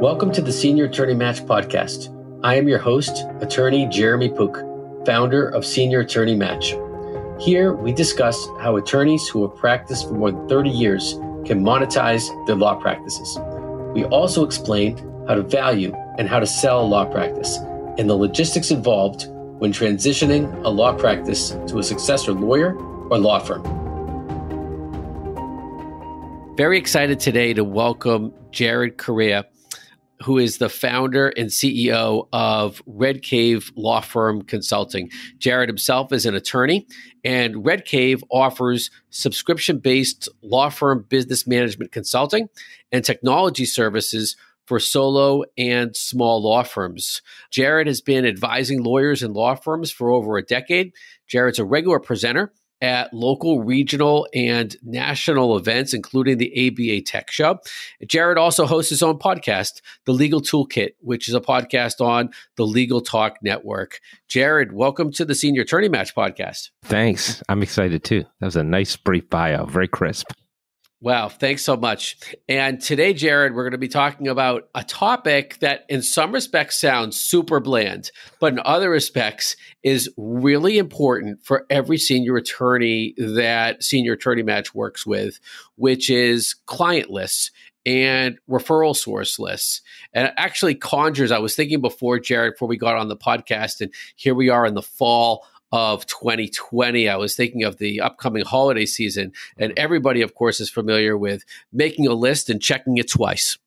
Welcome to the Senior Attorney Match podcast. I am your host, attorney Jeremy Pook, founder of Senior Attorney Match. Here, we discuss how attorneys who have practiced for more than 30 years can monetize their law practices. We also explain how to value and how to sell a law practice and the logistics involved when transitioning a law practice to a successor lawyer or law firm. Very excited today to welcome Jared Correia who is the founder and CEO of Red Cave Law Firm Consulting. Jared himself is an attorney, and Red Cave offers subscription based law firm business management consulting and technology services for solo and small law firms. Jared has been advising lawyers and law firms for over a decade. Jared's a regular presenter at local, regional, and national events, including the ABA Tech Show. Jared also hosts his own podcast, The Legal Toolkit, which is a podcast on the Legal Talk Network. Jared, welcome to the Senior Attorney Match podcast. Thanks. I'm excited too. That was a nice, brief bio, very crisp. Wow, thanks so much. And today, Jared, we're going to be talking about a topic that, in some respects, sounds super bland, but in other respects, is really important for every senior attorney that Senior Attorney Match works with, which is client lists and referral source lists. And actually conjures, I was thinking before, Jared, before we got on the podcast, and here we are in the fall of 2020. I was thinking of the upcoming holiday season, and everybody, of course, is familiar with making a list and checking it twice.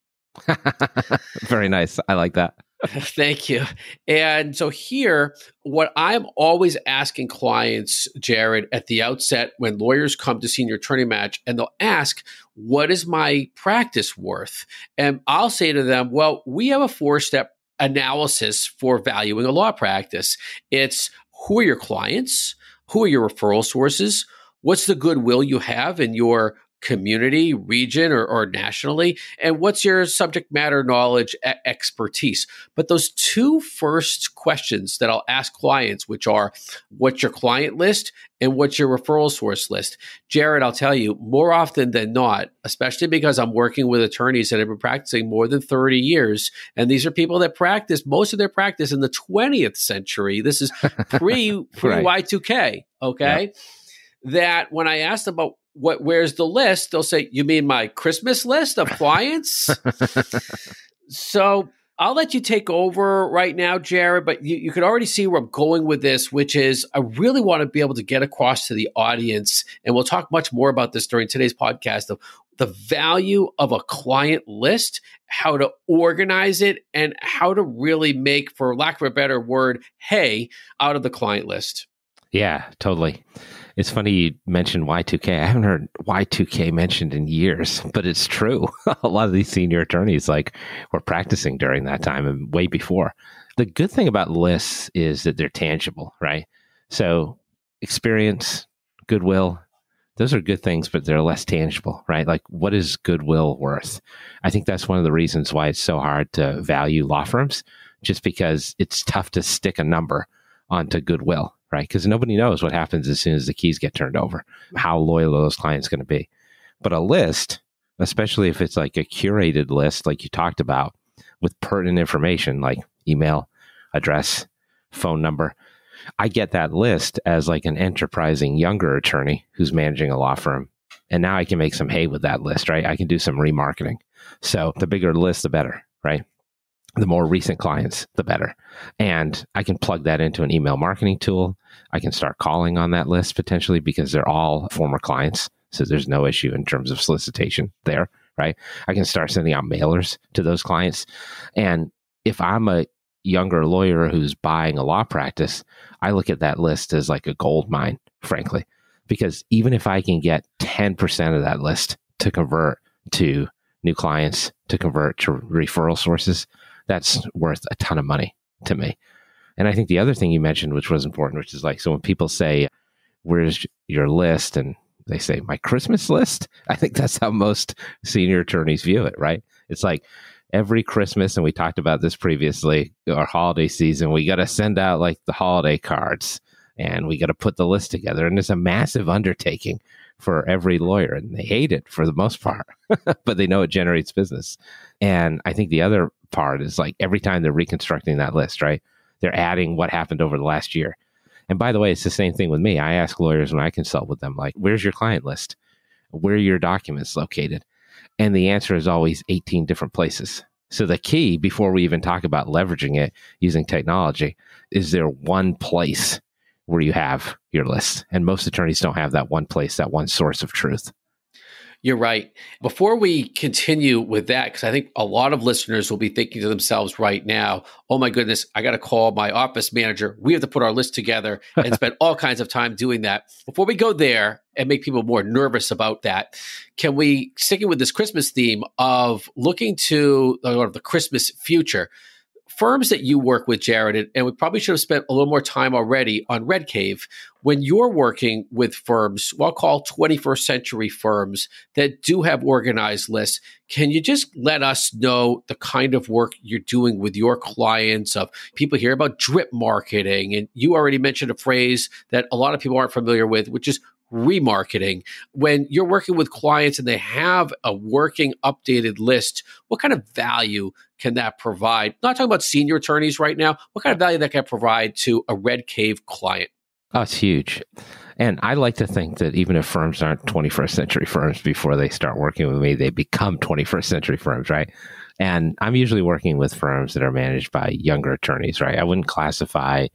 Very nice. I like that. Thank you. And so here, what I'm always asking clients, Jared, at the outset when lawyers come to senior attorney match and they'll ask, what is my practice worth? And I'll say to them, well, we have a four step analysis for valuing a law practice. It's who are your clients? Who are your referral sources? What's the goodwill you have in your community, region, or, or, nationally? And what's your subject matter knowledge expertise? But those two first questions that I'll ask clients, which are what's your client list and what's your referral source list? Jared, I'll tell you more often than not, especially because I'm working with attorneys that have been practicing more than 30 years. And these are people that practice most of their practice in the 20th century. This is pre pre Y2K. Okay. Yep. That when I asked about what where's the list? They'll say you mean my christmas list of clients? So i'll let you take over right now jared but you, you can already see where i'm going with this which is i really want to be able to get across to the audience and we'll talk much more about this during today's podcast of the value of a client list how to organize it and how to really make for lack of a better word hay out of the client list. Yeah totally it's funny you mentioned Y2K. I haven't heard Y2K mentioned in years, but it's true. a lot of these senior attorneys like were practicing during that time and way before. The good thing about lists is that they're tangible, right? So experience, goodwill, those are good things, but they're less tangible, right? Like what is goodwill worth? I think that's one of the reasons why it's so hard to value law firms, just because it's tough to stick a number onto goodwill right? Because nobody knows what happens as soon as the keys get turned over, how loyal those clients going to be. But a list, especially if it's like a curated list, like you talked about, with pertinent information like email, address, phone number, I get that list as like an enterprising younger attorney who's managing a law firm. And now I can make some hay with that list, right? I can do some remarketing. So the bigger the list, the better, right? The more recent clients, the better. And I can plug that into an email marketing tool. I can start calling on that list potentially because they're all former clients. So there's no issue in terms of solicitation there, right? I can start sending out mailers to those clients. And if I'm a younger lawyer who's buying a law practice, I look at that list as like a gold mine, frankly, because even if I can get 10% of that list to convert to new clients, to convert to referral sources, that's worth a ton of money to me. And I think the other thing you mentioned, which was important, which is like, so when people say, where's your list? And they say, my Christmas list. I think that's how most senior attorneys view it, right? It's like every Christmas, and we talked about this previously, our holiday season, we got to send out like the holiday cards and we got to put the list together. And it's a massive undertaking for every lawyer and they hate it for the most part, but they know it generates business. And I think the other part is like every time they're reconstructing that list, right? They're adding what happened over the last year. And by the way, it's the same thing with me. I ask lawyers when I consult with them, like, where's your client list? Where are your documents located? And the answer is always 18 different places. So the key before we even talk about leveraging it using technology is there one place where you have your list? And most attorneys don't have that one place, that one source of truth. You're right. Before we continue with that, because I think a lot of listeners will be thinking to themselves right now, oh my goodness, I got to call my office manager. We have to put our list together and spend all kinds of time doing that. Before we go there and make people more nervous about that, can we, sticking with this Christmas theme of looking to the Christmas future, firms that you work with, Jared, and we probably should have spent a little more time already on Red Cave. When you're working with firms, well, I'll call 21st century firms that do have organized lists, can you just let us know the kind of work you're doing with your clients? Of people hear about drip marketing, and you already mentioned a phrase that a lot of people aren't familiar with, which is remarketing. When you're working with clients and they have a working updated list, what kind of value can that provide? Not talking about senior attorneys right now. What kind of value that can provide to a Red Cave client? Oh, That's huge. And I like to think that even if firms aren't 21st century firms before they start working with me, they become 21st century firms, right? And I'm usually working with firms that are managed by younger attorneys, right? I wouldn't classify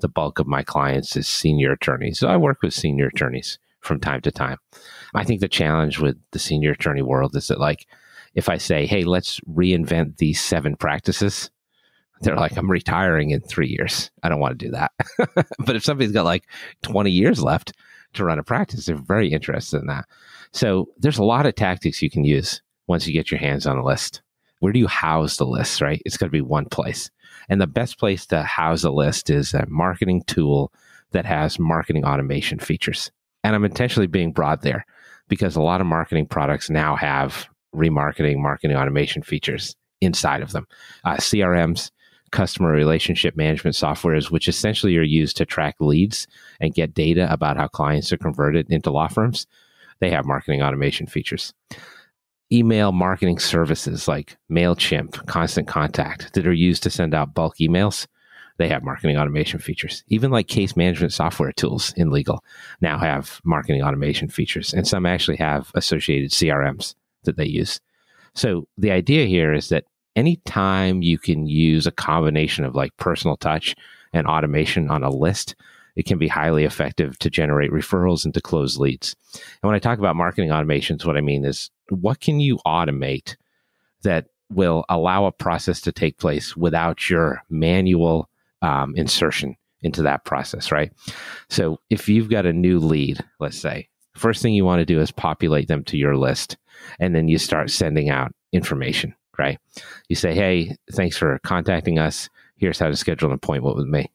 the bulk of my clients as senior attorneys. So I work with senior attorneys from time to time. I think the challenge with the senior attorney world is that, like, if I say, hey, let's reinvent these seven practices, they're like, I'm retiring in three years. I don't want to do that. but if somebody's got like 20 years left to run a practice, they're very interested in that. So there's a lot of tactics you can use once you get your hands on a list. Where do you house the list, right? It's going to be one place. And the best place to house a list is a marketing tool that has marketing automation features. And I'm intentionally being broad there because a lot of marketing products now have remarketing, marketing automation features inside of them. Uh, CRMs, customer relationship management softwares, which essentially are used to track leads and get data about how clients are converted into law firms, they have marketing automation features. Email marketing services like MailChimp, Constant Contact, that are used to send out bulk emails they have marketing automation features. Even like case management software tools in legal now have marketing automation features, and some actually have associated CRMs that they use. So the idea here is that anytime you can use a combination of like personal touch and automation on a list, it can be highly effective to generate referrals and to close leads. And when I talk about marketing automations, what I mean is what can you automate that will allow a process to take place without your manual um, insertion into that process, right? So if you've got a new lead, let's say, first thing you want to do is populate them to your list, and then you start sending out information, right? You say, hey, thanks for contacting us. Here's how to schedule an appointment with me.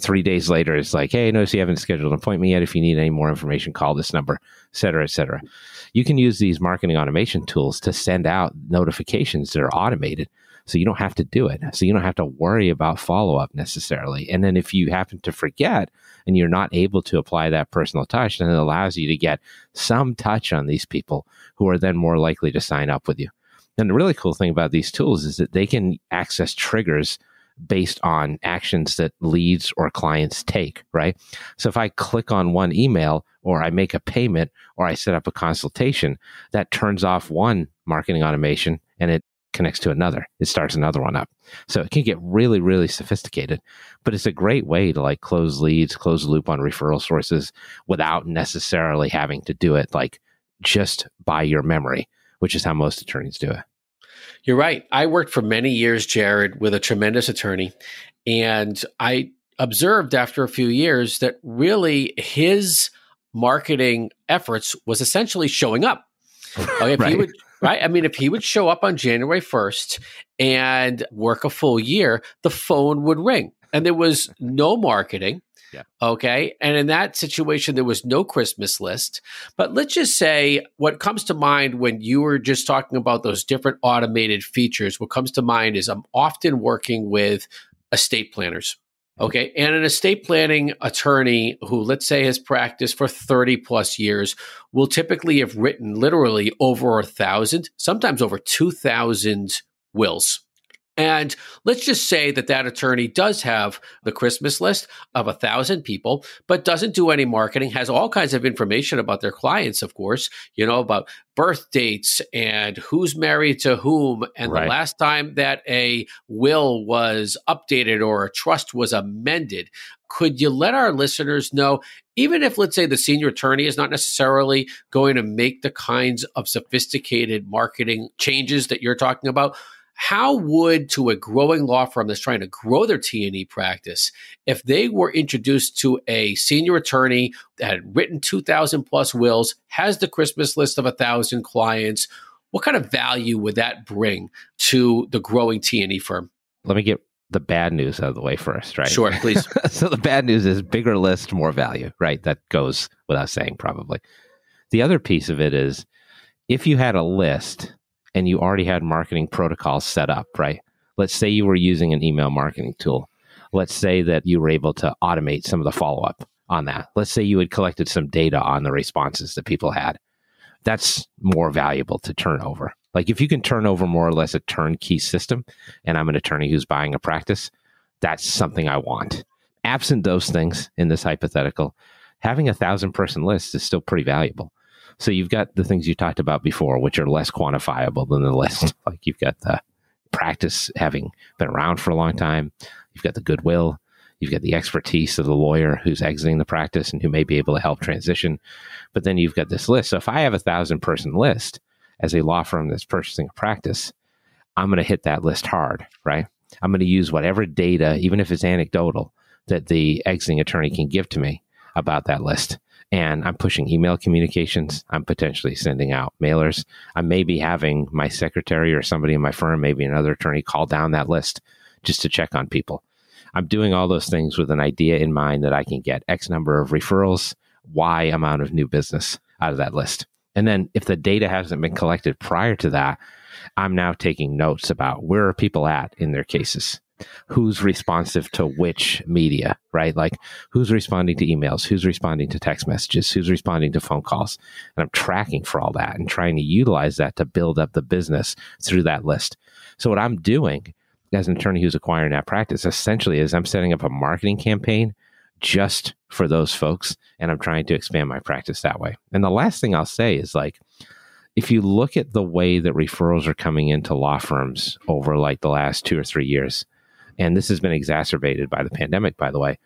Three days later, it's like, hey, notice you haven't scheduled an appointment yet. If you need any more information, call this number, et cetera, et cetera. You can use these marketing automation tools to send out notifications that are automated so you don't have to do it. So you don't have to worry about follow up necessarily. And then if you happen to forget and you're not able to apply that personal touch, then it allows you to get some touch on these people who are then more likely to sign up with you. And the really cool thing about these tools is that they can access triggers based on actions that leads or clients take, right? So if I click on one email or I make a payment or I set up a consultation, that turns off one marketing automation and it connects to another. It starts another one up. So it can get really, really sophisticated, but it's a great way to like close leads, close the loop on referral sources without necessarily having to do it like just by your memory, which is how most attorneys do it. You're right. I worked for many years, Jared, with a tremendous attorney. And I observed after a few years that really his marketing efforts was essentially showing up. Okay, oh, if right. he would right? I mean, if he would show up on January 1st and work a full year, the phone would ring and there was no marketing. Yeah. Okay. And in that situation, there was no Christmas list. But let's just say what comes to mind when you were just talking about those different automated features, what comes to mind is I'm often working with estate planners. Okay. And an estate planning attorney who, let's say, has practiced for 30 plus years will typically have written literally over a thousand, sometimes over 2,000 wills. And let's just say that that attorney does have the Christmas list of a thousand people, but doesn't do any marketing, has all kinds of information about their clients, of course, you know, about birth dates and who's married to whom and right. the last time that a will was updated or a trust was amended. Could you let our listeners know, even if, let's say, the senior attorney is not necessarily going to make the kinds of sophisticated marketing changes that you're talking about? How would to a growing law firm that's trying to grow their T&E practice if they were introduced to a senior attorney that had written 2000 plus wills has the christmas list of a thousand clients what kind of value would that bring to the growing T&E firm? Let me get the bad news out of the way first right? Sure please. So the bad news is bigger list more value right? That goes without saying probably. The other piece of it is if you had a list and you already had marketing protocols set up, right? Let's say you were using an email marketing tool. Let's say that you were able to automate some of the follow up on that. Let's say you had collected some data on the responses that people had. That's more valuable to turn over. Like if you can turn over more or less a turnkey system, and I'm an attorney who's buying a practice, that's something I want. Absent those things in this hypothetical, having a thousand person list is still pretty valuable. So you've got the things you talked about before, which are less quantifiable than the list. Mm-hmm. Like you've got the practice having been around for a long time. You've got the goodwill. You've got the expertise of the lawyer who's exiting the practice and who may be able to help transition. But then you've got this list. So if I have a thousand person list as a law firm that's purchasing a practice, I'm going to hit that list hard, right? I'm going to use whatever data, even if it's anecdotal, that the exiting attorney can give to me about that list and I'm pushing email communications. I'm potentially sending out mailers. I may be having my secretary or somebody in my firm, maybe another attorney, call down that list just to check on people. I'm doing all those things with an idea in mind that I can get X number of referrals, Y amount of new business out of that list. And then if the data hasn't been collected prior to that, I'm now taking notes about where are people at in their cases who's responsive to which media, right? Like who's responding to emails, who's responding to text messages, who's responding to phone calls. And I'm tracking for all that and trying to utilize that to build up the business through that list. So what I'm doing as an attorney who's acquiring that practice essentially is I'm setting up a marketing campaign just for those folks and I'm trying to expand my practice that way. And the last thing I'll say is like if you look at the way that referrals are coming into law firms over like the last 2 or 3 years, and this has been exacerbated by the pandemic, by the way.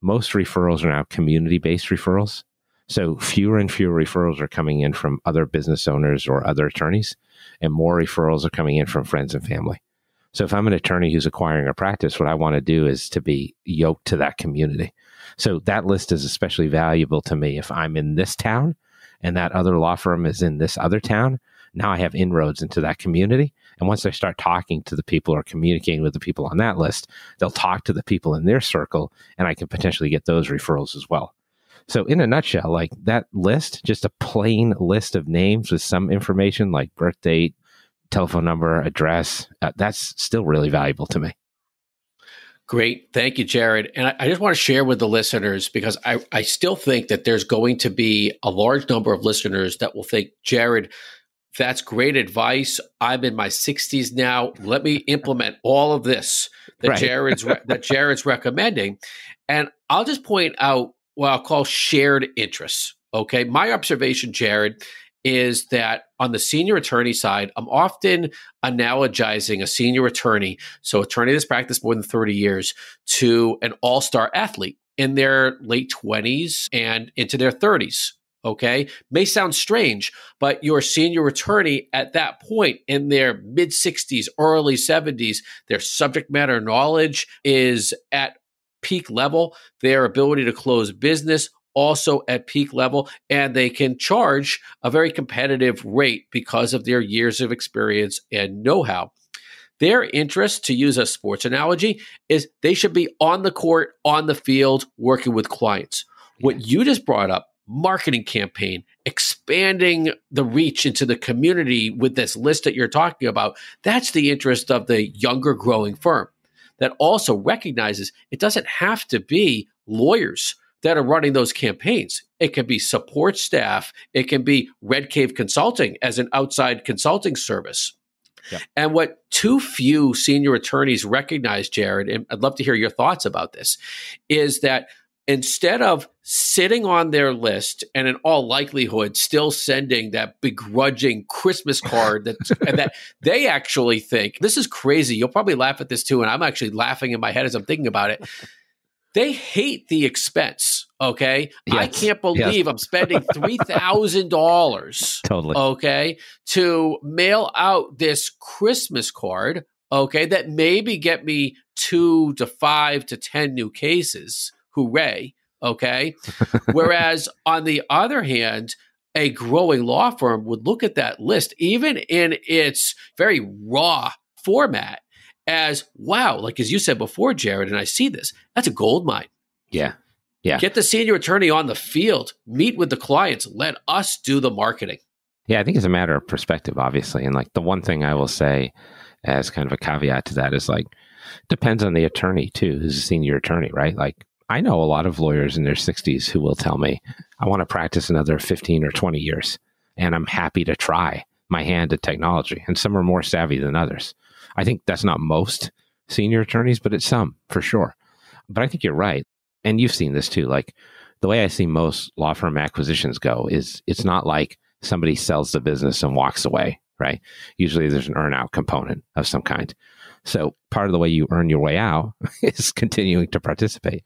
Most referrals are now community based referrals. So fewer and fewer referrals are coming in from other business owners or other attorneys, and more referrals are coming in from friends and family. So if I'm an attorney who's acquiring a practice, what I want to do is to be yoked to that community. So that list is especially valuable to me if I'm in this town and that other law firm is in this other town. Now I have inroads into that community and once they start talking to the people or communicating with the people on that list, they'll talk to the people in their circle, and I can potentially get those referrals as well. So, in a nutshell, like that list, just a plain list of names with some information like birth date, telephone number, address, uh, that's still really valuable to me. Great. Thank you, Jared. And I, I, just want to share with the listeners because I, I still think that there's going to be a large number of listeners that will think, Jared, that's great advice. I'm in my 60s now. Let me implement all of this that right. Jared's re- that Jared's recommending, and I'll just point out what I'll call shared interests. Okay, my observation, Jared, is that on the senior attorney side, I'm often analogizing a senior attorney, so attorney that's practiced more than 30 years, to an all star athlete in their late 20s and into their 30s okay? May sound strange but your senior attorney at that point in their mid 60s early 70s their subject matter knowledge is at peak level their ability to close business also at peak level and they can charge a very competitive rate because of their years of experience and know-how. Their interest, to use a sports analogy, is they should be on the court, on the field, working with clients. What you just brought up marketing campaign, expanding the reach into the community with this list that you're talking about. That's the interest of the younger growing firm that also recognizes it doesn't have to be lawyers that are running those campaigns. It can be support staff, it can be Red Cave Consulting as an outside consulting service. Yep. And what too few senior attorneys recognize, Jared, and I'd love to hear your thoughts about this, is that instead of sitting on their list and in all likelihood still sending that begrudging Christmas card that that they actually think this is crazy. You'll probably laugh at this too, and I'm actually laughing in my head as I'm thinking about it. They hate the expense. Okay. Yes. I can't believe yes. I'm spending $3,000. totally. Okay. To mail out this Christmas card. Okay. That maybe get me two to five to 10 new cases. Hooray. Okay. Whereas on the other hand, a growing law firm would look at that list, even in its very raw format, as wow, like as you said before, Jared, and I see this, that's a gold mine. Yeah. Yeah. Get the senior attorney on the field, meet with the clients, let us do the marketing. Yeah, I think it's a matter of perspective, obviously. And like the one thing I will say as kind of a caveat to that is like, depends on the attorney too, who's a senior attorney, right? Like I know a lot of lawyers in their 60s who will tell me, I want to practice another 15 or 20 years, and I'm happy to try my hand at technology. And some are more savvy than others. I think that's not most senior attorneys, but it's some for sure. But I think you're right. And you've seen this too. Like the way I see most law firm acquisitions go is it's not like somebody sells the business and walks away, right? Usually there's an earn out component of some kind. So part of the way you earn your way out is continuing to participate.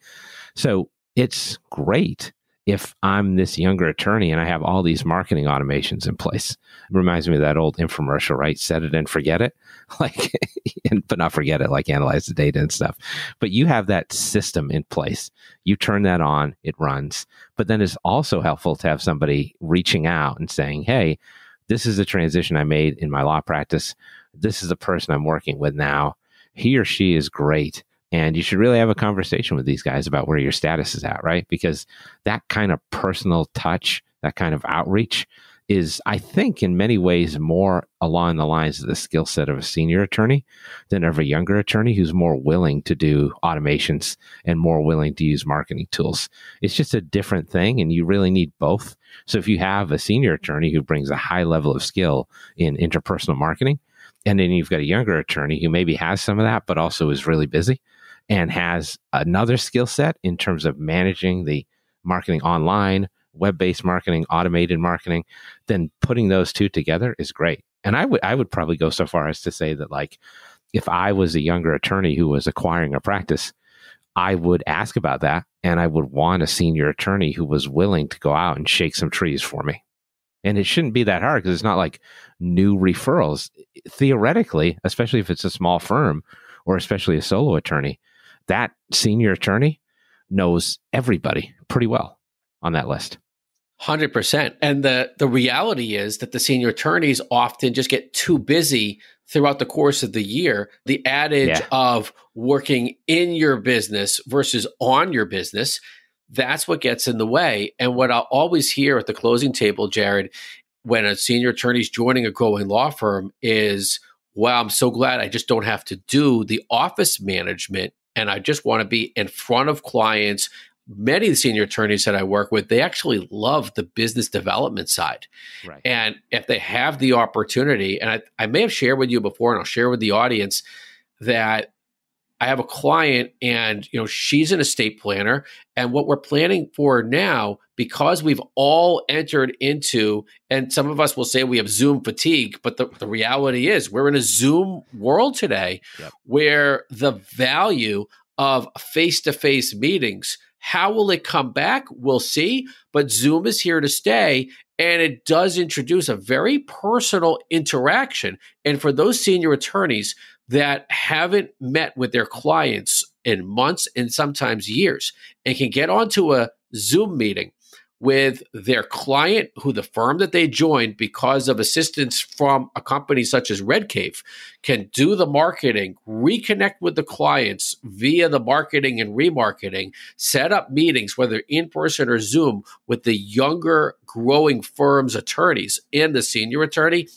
So it's great if I'm this younger attorney and I have all these marketing automations in place. It reminds me of that old infomercial, right? Set it and forget it. Like, but not forget it, like analyze the data and stuff. But you have that system in place. You turn that on, it runs. But then it's also helpful to have somebody reaching out and saying, Hey, this is the transition I made in my law practice. This is the person I'm working with now. He or she is great. And you should really have a conversation with these guys about where your status is at, right? Because that kind of personal touch, that kind of outreach is, I think, in many ways more along the lines of the skill set of a senior attorney than of a younger attorney who's more willing to do automations and more willing to use marketing tools. It's just a different thing, and you really need both. So if you have a senior attorney who brings a high level of skill in interpersonal marketing, and then you've got a younger attorney who maybe has some of that, but also is really busy and has another skill set in terms of managing the marketing online, web based marketing, automated marketing, then putting those two together is great. And I would I would probably go so far as to say that like if I was a younger attorney who was acquiring a practice, I would ask about that and I would want a senior attorney who was willing to go out and shake some trees for me. And it shouldn't be that hard because it's not like new referrals. Theoretically, especially if it's a small firm or especially a solo attorney, that senior attorney knows everybody pretty well on that list. 100%. And the the reality is that the senior attorneys often just get too busy throughout the course of the year. The adage yeah. of working in your business versus on your business, that's what gets in the way. And what I'll always hear at the closing table, Jared, when a senior attorney is joining a growing law firm is, wow, I'm so glad I just don't have to do the office management and I just want to be in front of clients. Many of the senior attorneys that I work with, they actually love the business development side. Right. And if they have the opportunity, and I, I may have shared with you before, and I'll share with the audience that I have a client and you know she's an estate planner. And what we're planning for now because we've all entered into and some of us will say we have zoom fatigue but the, the reality is we're in a zoom world today yep. where the value of face-to-face meetings how will it come back? We'll see. But zoom is here to stay and it does introduce a very personal interaction. And for those senior attorneys that haven't met with their clients in months and sometimes years and can get onto a Zoom meeting with their client who the firm that they joined because of assistance from a company such as Red Cave can do the marketing, reconnect with the clients via the marketing and remarketing, set up meetings, whether in person or Zoom, with the younger growing firm's attorneys and the senior attorney.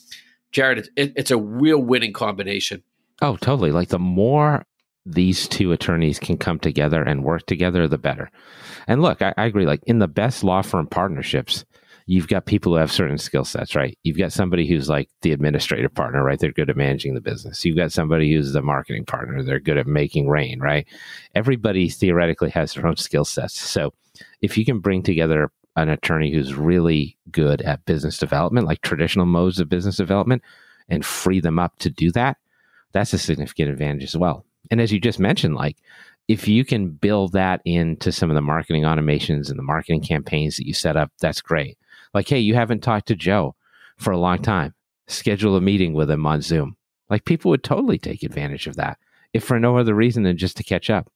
Jared, it, it's a real winning combination. Oh, totally. Like the more these two attorneys can come together and work together, the better. And look, I, I agree. Like in the best law firm partnerships, you've got people who have certain skill sets, right? You've got somebody who's like the administrative partner, right? They're good at managing the business. You've got somebody who's the marketing partner. They're good at making rain, right? Everybody theoretically has their own skill sets. So if you can bring together an attorney who's really good at business development, like traditional modes of business development, and free them up to do that, that's a significant advantage as well. And as you just mentioned, like if you can build that into some of the marketing automations and the marketing campaigns that you set up, that's great. Like, hey, you haven't talked to Joe for a long time. Schedule a meeting with him on Zoom. Like, people would totally take advantage of that, if for no other reason than just to catch up.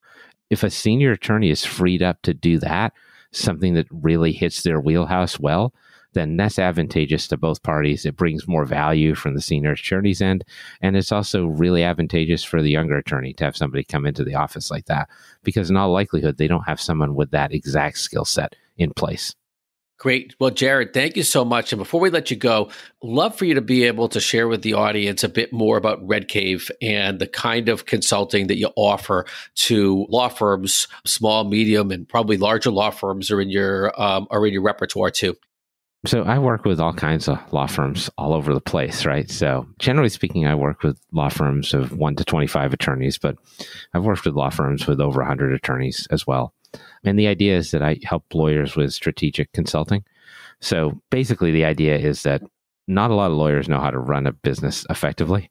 If a senior attorney is freed up to do that, something that really hits their wheelhouse well, then that's advantageous to both parties. It brings more value from the senior attorney's end. And it's also really advantageous for the younger attorney to have somebody come into the office like that, because in all likelihood, they don't have someone with that exact skill set in place. Great. Well, Jared, thank you so much. And before we let you go, love for you to be able to share with the audience a bit more about Red Cave and the kind of consulting that you offer to law firms, small, medium, and probably larger law firms are in your um, are in your repertoire too. So I work with all kinds of law firms all over the place, right? So generally speaking, I work with law firms of one to 25 attorneys, but I've worked with law firms with over 100 attorneys as well. And the idea is that I help lawyers with strategic consulting. So basically, the idea is that not a lot of lawyers know how to run a business effectively,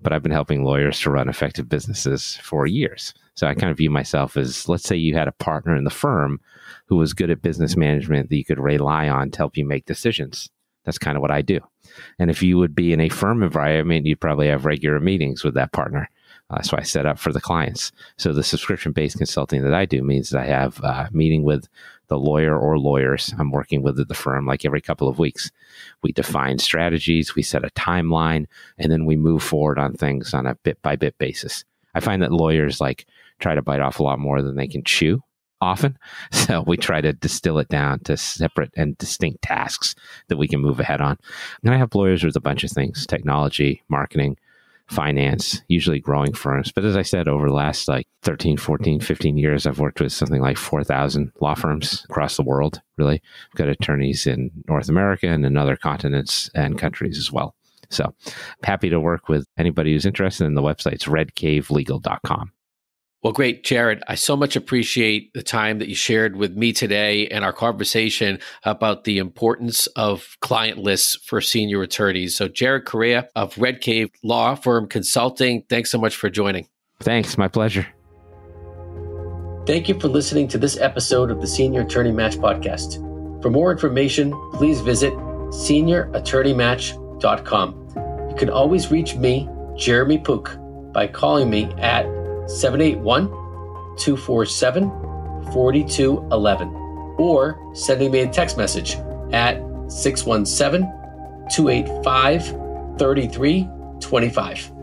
but I've been helping lawyers to run effective businesses for years. So I kind of view myself as let's say you had a partner in the firm who was good at business management that you could rely on to help you make decisions. That's kind of what I do. And if you would be in a firm environment, you'd probably have regular meetings with that partner. Uh, so I set up for the clients. So the subscription based consulting that I do means that I have a meeting with the lawyer or lawyers I'm working with at the firm like every couple of weeks. We define strategies, we set a timeline, and then we move forward on things on a bit by bit basis. I find that lawyers like try to bite off a lot more than they can chew often. So we try to distill it down to separate and distinct tasks that we can move ahead on. And I have lawyers with a bunch of things technology, marketing, finance, usually growing firms. But as I said, over the last like 13, 14, 15 years, I've worked with something like 4,000 law firms across the world, really. I've got attorneys in North America and in other continents and countries as well. So I'm happy to work with anybody who's interested in the website's redcavelegal.com. Well, great, Jared. I so much appreciate the time that you shared with me today and our conversation about the importance of client lists for senior attorneys. So, Jared Correia of Red Cave Law Firm Consulting, thanks so much for joining. Thanks. My pleasure. Thank you for listening to this episode of the Senior Attorney Match podcast. For more information, please visit seniorattorneymatch.com. You can always reach me, Jeremy Pook, by calling me at 781 247 4211 or sending me a text message at 617 285 3325.